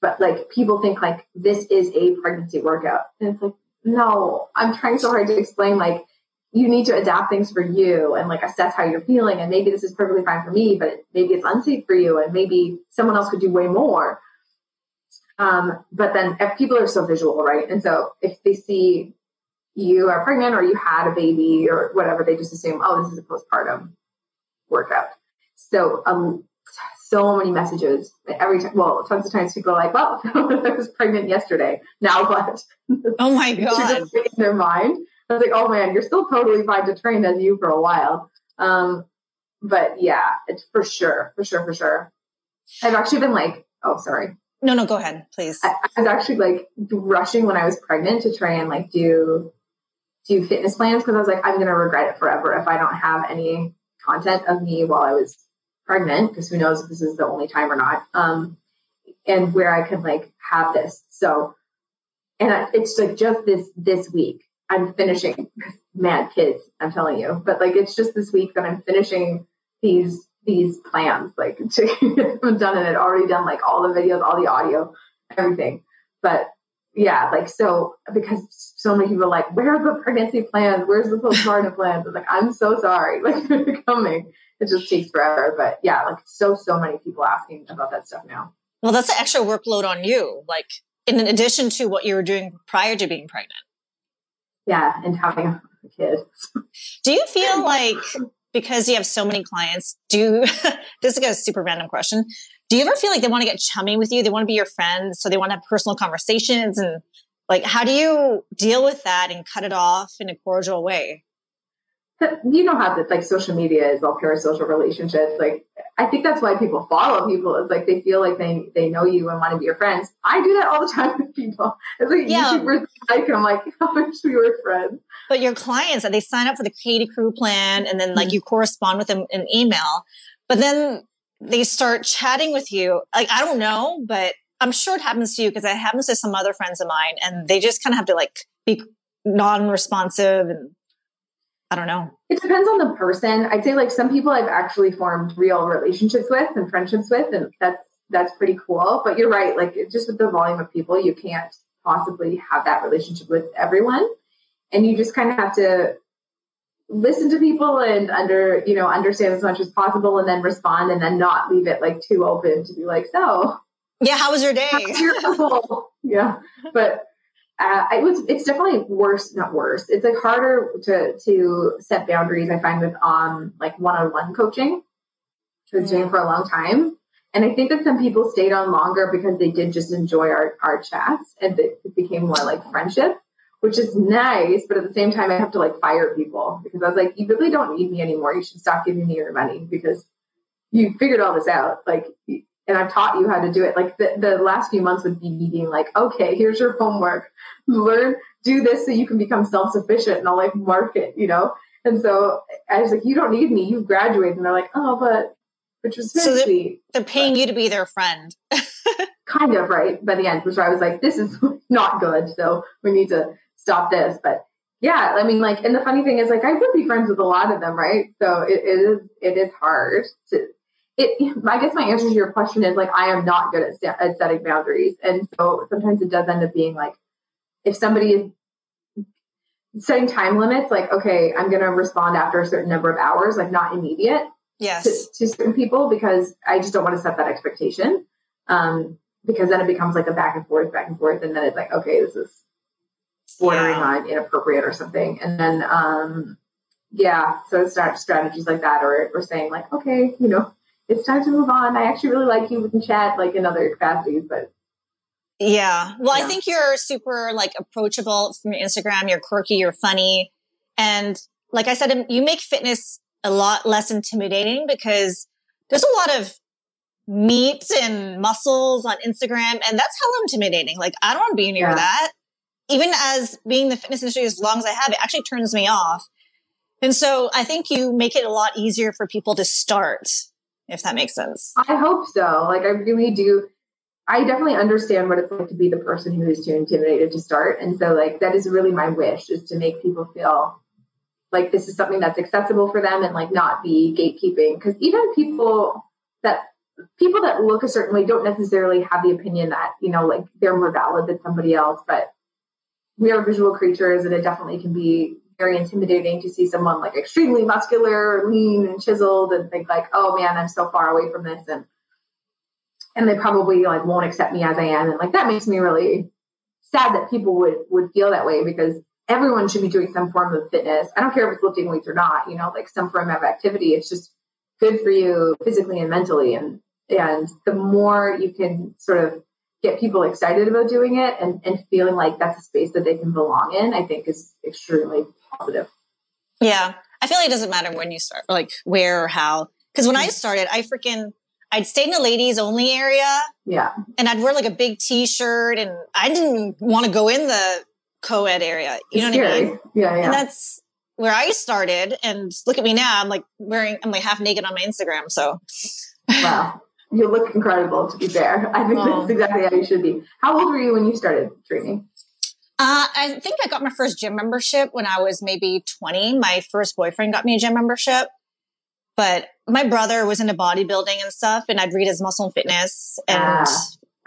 but like people think like this is a pregnancy workout. And it's like, no, I'm trying so hard to explain like you need to adapt things for you and like assess how you're feeling. And maybe this is perfectly fine for me, but maybe it's unsafe for you, and maybe someone else could do way more. Um, but then if people are so visual, right? And so if they see you are pregnant or you had a baby or whatever, they just assume, oh, this is a postpartum workout. So um, so many messages every time. Well, tons of times people are like, "Well, I was pregnant yesterday. Now what?" Oh my god! just in their mind. I was like, "Oh man, you're still totally fine to train as you for a while." Um, but yeah, it's for sure, for sure, for sure. I've actually been like, "Oh, sorry." No, no, go ahead, please. I, I was actually like rushing when I was pregnant to try and like do do fitness plans because I was like, I'm gonna regret it forever if I don't have any content of me while I was pregnant, because who knows if this is the only time or not. Um, and where I could like have this. So, and I, it's like just this this week I'm finishing. Mad kids, I'm telling you, but like it's just this week that I'm finishing these these plans like to them done and I'd already done like all the videos, all the audio, everything. But yeah, like so because so many people like, where are the pregnancy plans? Where's the postpartum plans? I'm like, I'm so sorry, like coming. It just takes forever. But yeah, like so so many people asking about that stuff now. Well, that's an extra workload on you, like in addition to what you were doing prior to being pregnant. Yeah, and having a kid. Do you feel like because you have so many clients, do this is a super random question. Do you ever feel like they want to get chummy with you? They want to be your friend, so they want to have personal conversations and like how do you deal with that and cut it off in a cordial way? You know how that like social media is all parasocial relationships. Like I think that's why people follow people is like they feel like they they know you and want to be your friends. I do that all the time with people. It's like yeah. YouTubers like I'm like, how much we were friends. But your clients they sign up for the Katie Crewe plan and then like mm-hmm. you correspond with them in email, but then they start chatting with you. Like I don't know, but I'm sure it happens to you because it happens to some other friends of mine, and they just kind of have to like be non-responsive and I don't know. It depends on the person. I'd say like some people I've actually formed real relationships with and friendships with, and that's that's pretty cool. But you're right, like just with the volume of people, you can't possibly have that relationship with everyone, and you just kind of have to listen to people and under you know understand as much as possible, and then respond, and then not leave it like too open to be like, so yeah, how was your day? yeah, but uh, it was it's definitely worse not worse. It's like harder to to set boundaries i find with um like one-on-one coaching. Which I was doing for a long time. And i think that some people stayed on longer because they did just enjoy our our chats and it became more like friendship which is nice but at the same time i have to like fire people because i was like you really don't need me anymore. You should stop giving me your money because you figured all this out. Like and I've taught you how to do it. Like the, the last few months would be me being like, okay, here's your homework. Learn, do this so you can become self sufficient and I'll like market, you know? And so I was like, you don't need me. You've graduated. And they're like, oh, but, which was so they're, sweet. They're paying but, you to be their friend. kind of, right? By the end, which I was like, this is not good. So we need to stop this. But yeah, I mean, like, and the funny thing is, like, I would be friends with a lot of them, right? So it, it is, it is hard to, it, I guess my answer to your question is like, I am not good at, at setting boundaries. And so sometimes it does end up being like, if somebody is setting time limits, like, okay, I'm going to respond after a certain number of hours, like not immediate. Yes. To, to certain people because I just don't want to set that expectation. Um, because then it becomes like a back and forth, back and forth. And then it's like, okay, this is bordering yeah. on inappropriate or something. And then, um, yeah, so start strategies like that, or we're saying like, okay, you know, it's time to move on. I actually really like you. We can chat like in other capacities, but yeah. Well, yeah. I think you're super like approachable from your Instagram. You're quirky, you're funny. And like I said, you make fitness a lot less intimidating because there's a lot of meat and muscles on Instagram. And that's hella intimidating. Like, I don't want to be near yeah. that. Even as being the fitness industry as long as I have, it actually turns me off. And so I think you make it a lot easier for people to start if that makes sense. I hope so. Like, I really do. I definitely understand what it's like to be the person who is too intimidated to start. And so, like, that is really my wish is to make people feel like this is something that's accessible for them and like not be gatekeeping. Because even people that people that look a certain way don't necessarily have the opinion that, you know, like they're more valid than somebody else. But we are visual creatures and it definitely can be very intimidating to see someone like extremely muscular, lean, and chiseled, and think like, "Oh man, I'm so far away from this," and and they probably like won't accept me as I am, and like that makes me really sad that people would would feel that way because everyone should be doing some form of fitness. I don't care if it's lifting weights or not, you know, like some form of activity. It's just good for you physically and mentally, and and the more you can sort of get people excited about doing it and, and feeling like that's a space that they can belong in, I think is extremely positive. Yeah. I feel like it doesn't matter when you start, like where or how. Because when I mm. started, I freaking I'd stay in the ladies only area Yeah. and I'd wear like a big t-shirt and I didn't want to go in the co-ed area. You know what I mean? Yeah, And yeah. that's where I started. And look at me now. I'm like wearing, I'm like half naked on my Instagram. So Wow. You look incredible, to be fair. I think Oh. that's exactly how you should be. How old were you when you started training? Uh, I think I got my first gym membership when I was maybe 20. My first boyfriend got me a gym membership. But my brother was into bodybuilding and stuff, and I'd read his Muscle and Fitness. And Ah.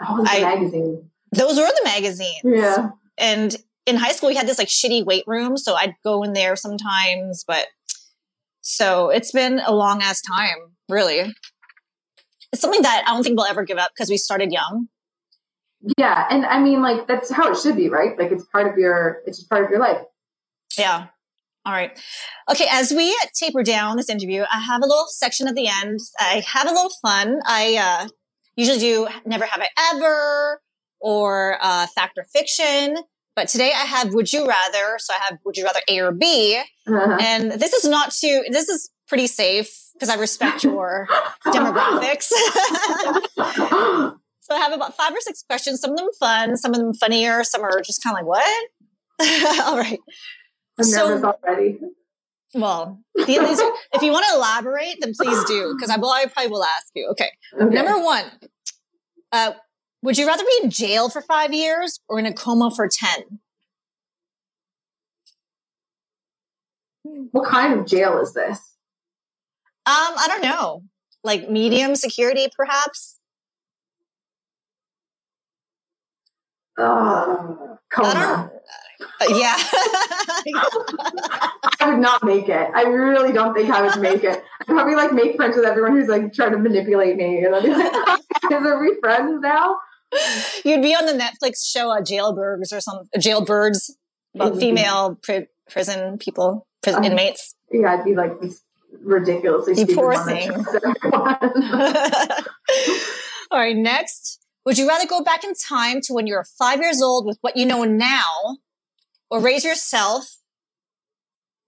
Oh, I- magazine. those were the magazines. Yeah. And in high school, we had this like shitty weight room. So I'd go in there sometimes. But so it's been a long ass time, really. It's something that I don't think we'll ever give up because we started young. Yeah. And I mean, like, that's how it should be, right? Like, it's part of your, it's just part of your life. Yeah. All right. Okay. As we taper down this interview, I have a little section at the end. I have a little fun. I uh, usually do never have I ever or uh, fact or fiction. But today I have would you rather. So I have would you rather A or B. Uh-huh. And this is not too, this is pretty safe because I respect your demographics. so I have about five or six questions, some of them fun, some of them funnier, some are just kind of like, what? All right. I'm So- nervous already. Well, these if you want to elaborate, then please do, because I, will, I probably will ask you. Okay. Okay. Number one, uh, would you rather be in jail for five years or in a coma for 10? what kind of jail is this? Um, I don't know. Like medium security, perhaps? Oh, coma. uh, yeah. I would not make it. I really don't think I would make it. I'd probably like make friends with everyone who's like trying to manipulate me. And I'd be like, are we friends now? You'd be on the Netflix show uh, Jailbirds or some Jailbirds about Mhm. female pri- prison people, prison Um, inmates. Yeah, I'd be like this ridiculously You stupid poor thing. All right, next. Would you rather go back in time to when you were five years old with what you know now, or raise yourself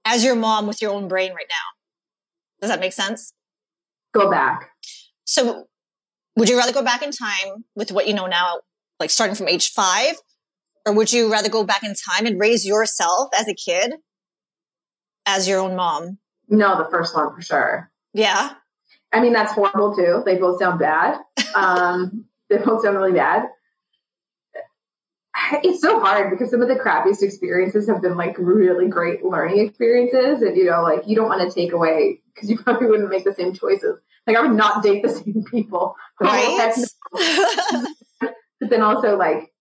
as your mom with your own brain right now? Does that make sense? Go back. So, would you rather go back in time with what you know now, like starting from age five, or would you rather go back in time and raise yourself as a kid as your own mom? No, the first one for sure. Yeah. I mean, that's horrible too. They both sound bad. Um, they both sound really bad. It's so hard because some of the crappiest experiences have been like really great learning experiences. And, you know, like you don't want to take away because you probably wouldn't make the same choices. Like I would not date the same people. Right? But then also like,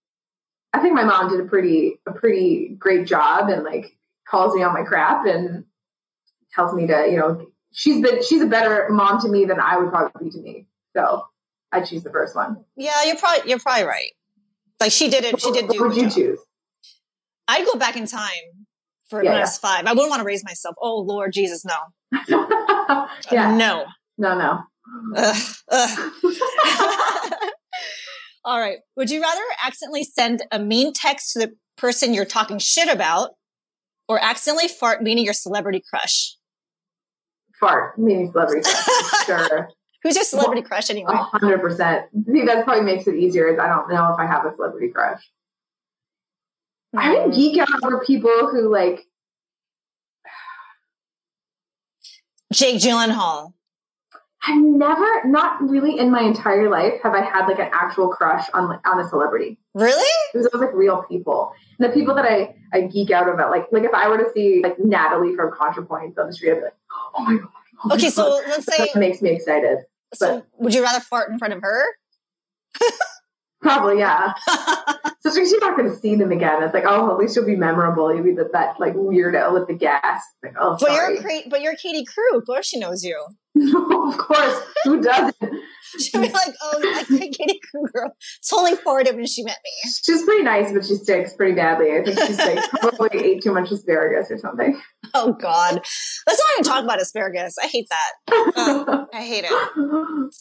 I think my mom did a pretty, a pretty great job and like calls me on my crap and tells me to, you know, she's been, she's a better mom to me than I would probably be to me. So I choose the first one. yeah, you're probably you're probably right. Like she did it. She did What would you job. choose? I'd go back in time for Yeah, I yeah. five. I wouldn't want to raise myself. Oh Lord Jesus, no. yeah. No. No, no. Ugh, ugh. All right. Would you rather accidentally send a mean text to the person you're talking shit about or accidentally fart meaning your celebrity crush? Fart, meaning celebrity crush. Sure. Who's your celebrity crush anyway? Hundred percent. I think that probably makes it easier is I don't know if I have a celebrity crush. I Hmm. would geek out over people who like Jake Gyllenhaal. I've never, not really in my entire life, have I had like an actual crush on on a celebrity. Really? It was always like real people. And the people that I, I geek out about, like like if I were to see like Natalie from ContraPoints on the street, I'd be like, oh my god. oh my Okay, so God. let's say that makes me excited. So would you rather fart in front of her? Probably, yeah. So since you're not going to see them again, it's like, oh, at least you'll be memorable. You'll be that, that like weirdo with the gas. Like, oh, but sorry. you're but you're Katie Crewe. Of course she knows you. no, of course. Who doesn't? She'll be like, oh, like Katie Crewe girl totally farted when she met me. She's pretty nice, but she stinks pretty badly. I think she's like probably ate too much asparagus or something. Oh God. Let's not even talk about asparagus. I hate that. Uh, I hate it.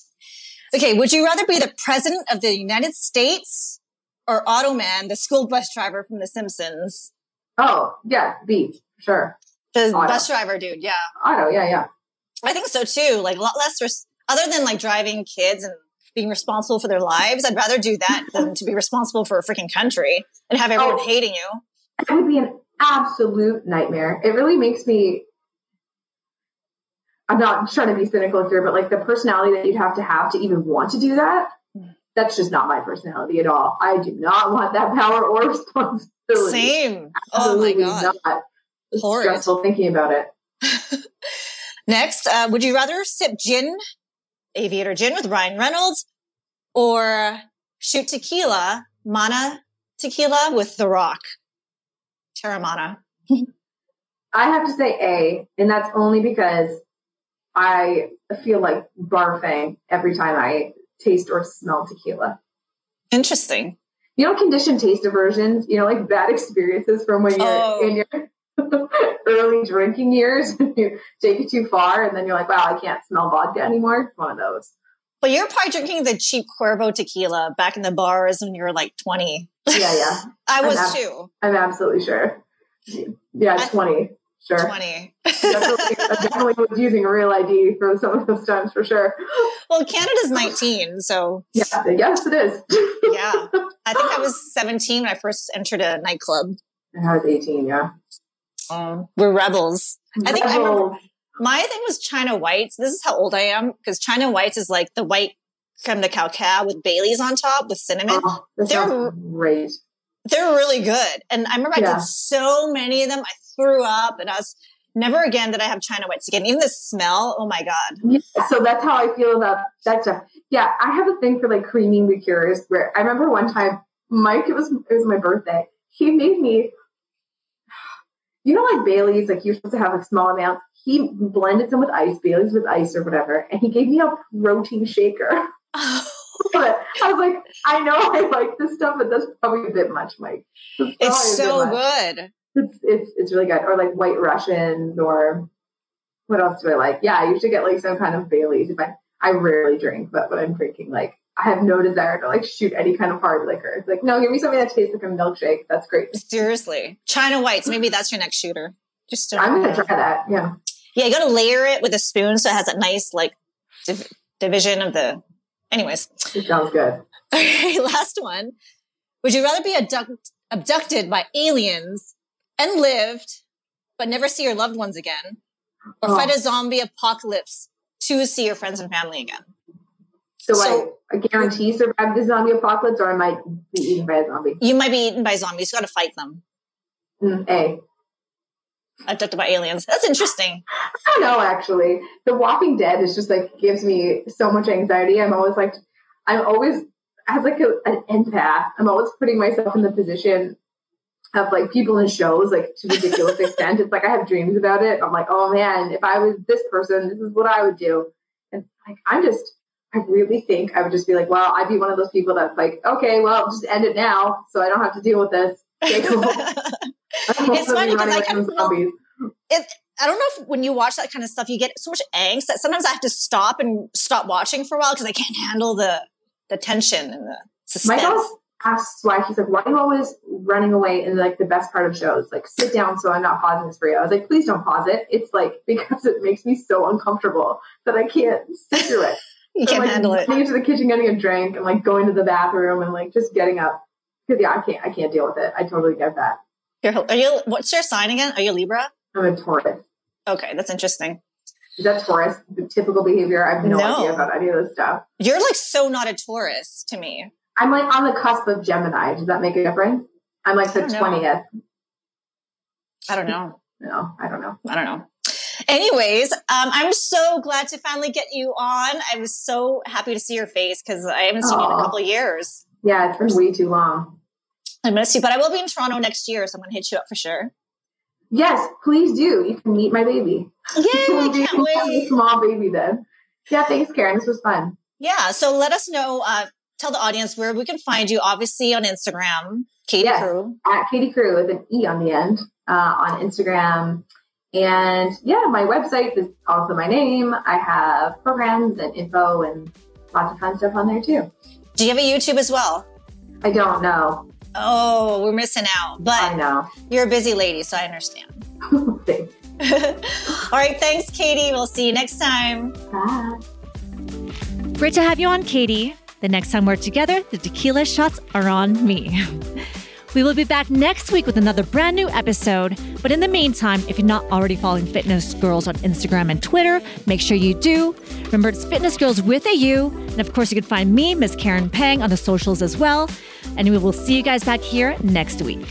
Okay, would you rather be the president of the United States or Otto Mann, the school bus driver from The Simpsons? oh, yeah, B, sure. The Otto. bus driver dude, yeah. Otto, yeah, yeah. I think so too. Like a lot less res- other than like driving kids and being responsible for their lives, I'd rather do that than to be responsible for a freaking country and have everyone Oh. hating you. It would be an absolute nightmare. It really makes me. I'm not trying to be cynical here, but like the personality that you'd have to have to even want to do that, that's just not my personality at all. I do not want that power or responsibility. Same. Oh my god. Not. It's Horrid. stressful thinking about it. Next, uh, would you rather sip gin, aviator gin with Ryan Reynolds, or shoot tequila, mana tequila with The Rock? Teremana. I have to say A, and that's only because I feel like barfing every time I taste or smell tequila. Interesting. You know, conditioned taste aversions, you know, like bad experiences from when you're Oh. in your early drinking years. you take it too far, and then you're like, wow, I can't smell vodka anymore. One of those. But you're probably drinking the cheap Cuervo tequila back in the bars when you were like 20. Yeah, yeah. I was I'm ab- too. I'm absolutely sure. Yeah, I- 20. Sure. 20. definitely, I definitely was using a real ID for some of those times for sure. well, Canada's 19, so Yeah, yes, it is. yeah. I think I was 17 when I first entered a nightclub. And I was 18, yeah. Um, we're rebels. I think I remember- My thing was China Whites. This is how old I am because China Whites is like the white creme de cacao with Bailey's on top with cinnamon. Oh, They're- great. They're really good. And I remember I did so many of them. I threw up and I was never again did I have China Whites again. Even the smell, oh my God. Yeah, so that's how I feel about that stuff. Yeah, I have a thing for like creamy liqueurs where I remember one time Mike, it was it was my birthday. He made me you know like Bailey's, like you're supposed to have a small amount. He blended some with ice, Bailey's with ice or whatever, and he gave me a protein shaker. but I was like, I know I like this stuff, but that's probably a bit much, Mike. That's probably a it's so much. good. It's, it's it's really good. Or like white Russians or what else do I like? Yeah, I usually get like some kind of Bailey's if I I rarely drink, but when I'm drinking, like I have no desire to like shoot any kind of hard liquor. It's like, no, give me something that tastes like a milkshake. That's great. Seriously. China Whites, maybe that's your next shooter. Just to, I'm gonna try that. Yeah. Yeah, you gotta layer it with a spoon so it has a nice like div- division of the anyways. It sounds good. Okay, last one. Would you rather be abduct- abducted by aliens and lived, but never see your loved ones again, or Oh. fight a zombie apocalypse to see your friends and family again? So, So- I, I guarantee survive the zombie apocalypse, or I might be eaten by a zombie. You might be eaten by zombies. You got to fight them. Mm, a. Abducted by aliens. That's interesting. I don't know actually. The Walking Dead is just like gives me so much anxiety. I'm always like, I'm always as like a, an empath. I'm always putting myself in the position of like people in shows, like to ridiculous extent. It's like I have dreams about it. I'm like, oh man, if I was this person, this is what I would do. And like, I'm just, I really think I would just be like, well, I'd be one of those people that's like, okay, well, just end it now, so I don't have to deal with this. Okay, cool. I'm It's funny 'cause running I kind of feel- zombies. I don't know if when you watch that kind of stuff, you get so much angst that sometimes I have to stop and stop watching for a while because I can't handle the the tension and the suspense. Asks why she's like, why are you always running away in like the best part of shows? Like, sit down so I'm not pausing this for you. I was like, please don't pause it. It's like because it makes me so uncomfortable that I can't sit through it. you So, can't like, handle it. Running into the kitchen, getting a drink, and like going to the bathroom and like just getting up because yeah, I can't. I can't deal with it. I totally get that. You're, are you? What's your sign again? Are you Libra? I'm a Taurus. Okay, that's interesting. Is that Taurus? The typical behavior? I have no, No. idea about any of this stuff. You're like so not a Taurus to me. I'm like on the cusp of Gemini. Does that make a difference? I'm like the I don't know. twentieth. I don't know. No, I don't know. I don't know. Anyways, um, I'm so glad to finally get you on. I was so happy to see your face because I haven't seen you in a couple of years. Yeah, it's been way too long. I miss you, but I will be in Toronto next year, so I'm going to hit you up for sure. Yes, please do. You can meet my baby. Yeah, I can't a wait. small baby then. Yeah, thanks, Karen. This was fun. Yeah, so let us know. Uh, tell the audience where we can find you. Obviously on Instagram, Katie Yes. Crewe. At Katie Crewe with an E on the end uh, on Instagram. And yeah, my website is also my name. I have programs and info and lots of fun stuff on there too. Do you have a YouTube as well? I don't know. Oh, we're missing out, But I know. you're a busy lady, so I understand. All right, thanks, Katie. We'll see you next time. Bye. Great to have you on, Katie. The next time we're together, the tequila shots are on me. We will be back next week with another brand new episode. But in the meantime, if you're not already following Fitness Gurls on Instagram and Twitter, make sure you do. Remember, it's Fitness Gurls with a U. And of course, you can find me, Miss Karen Pang, on the socials as well. And we will see you guys back here next week.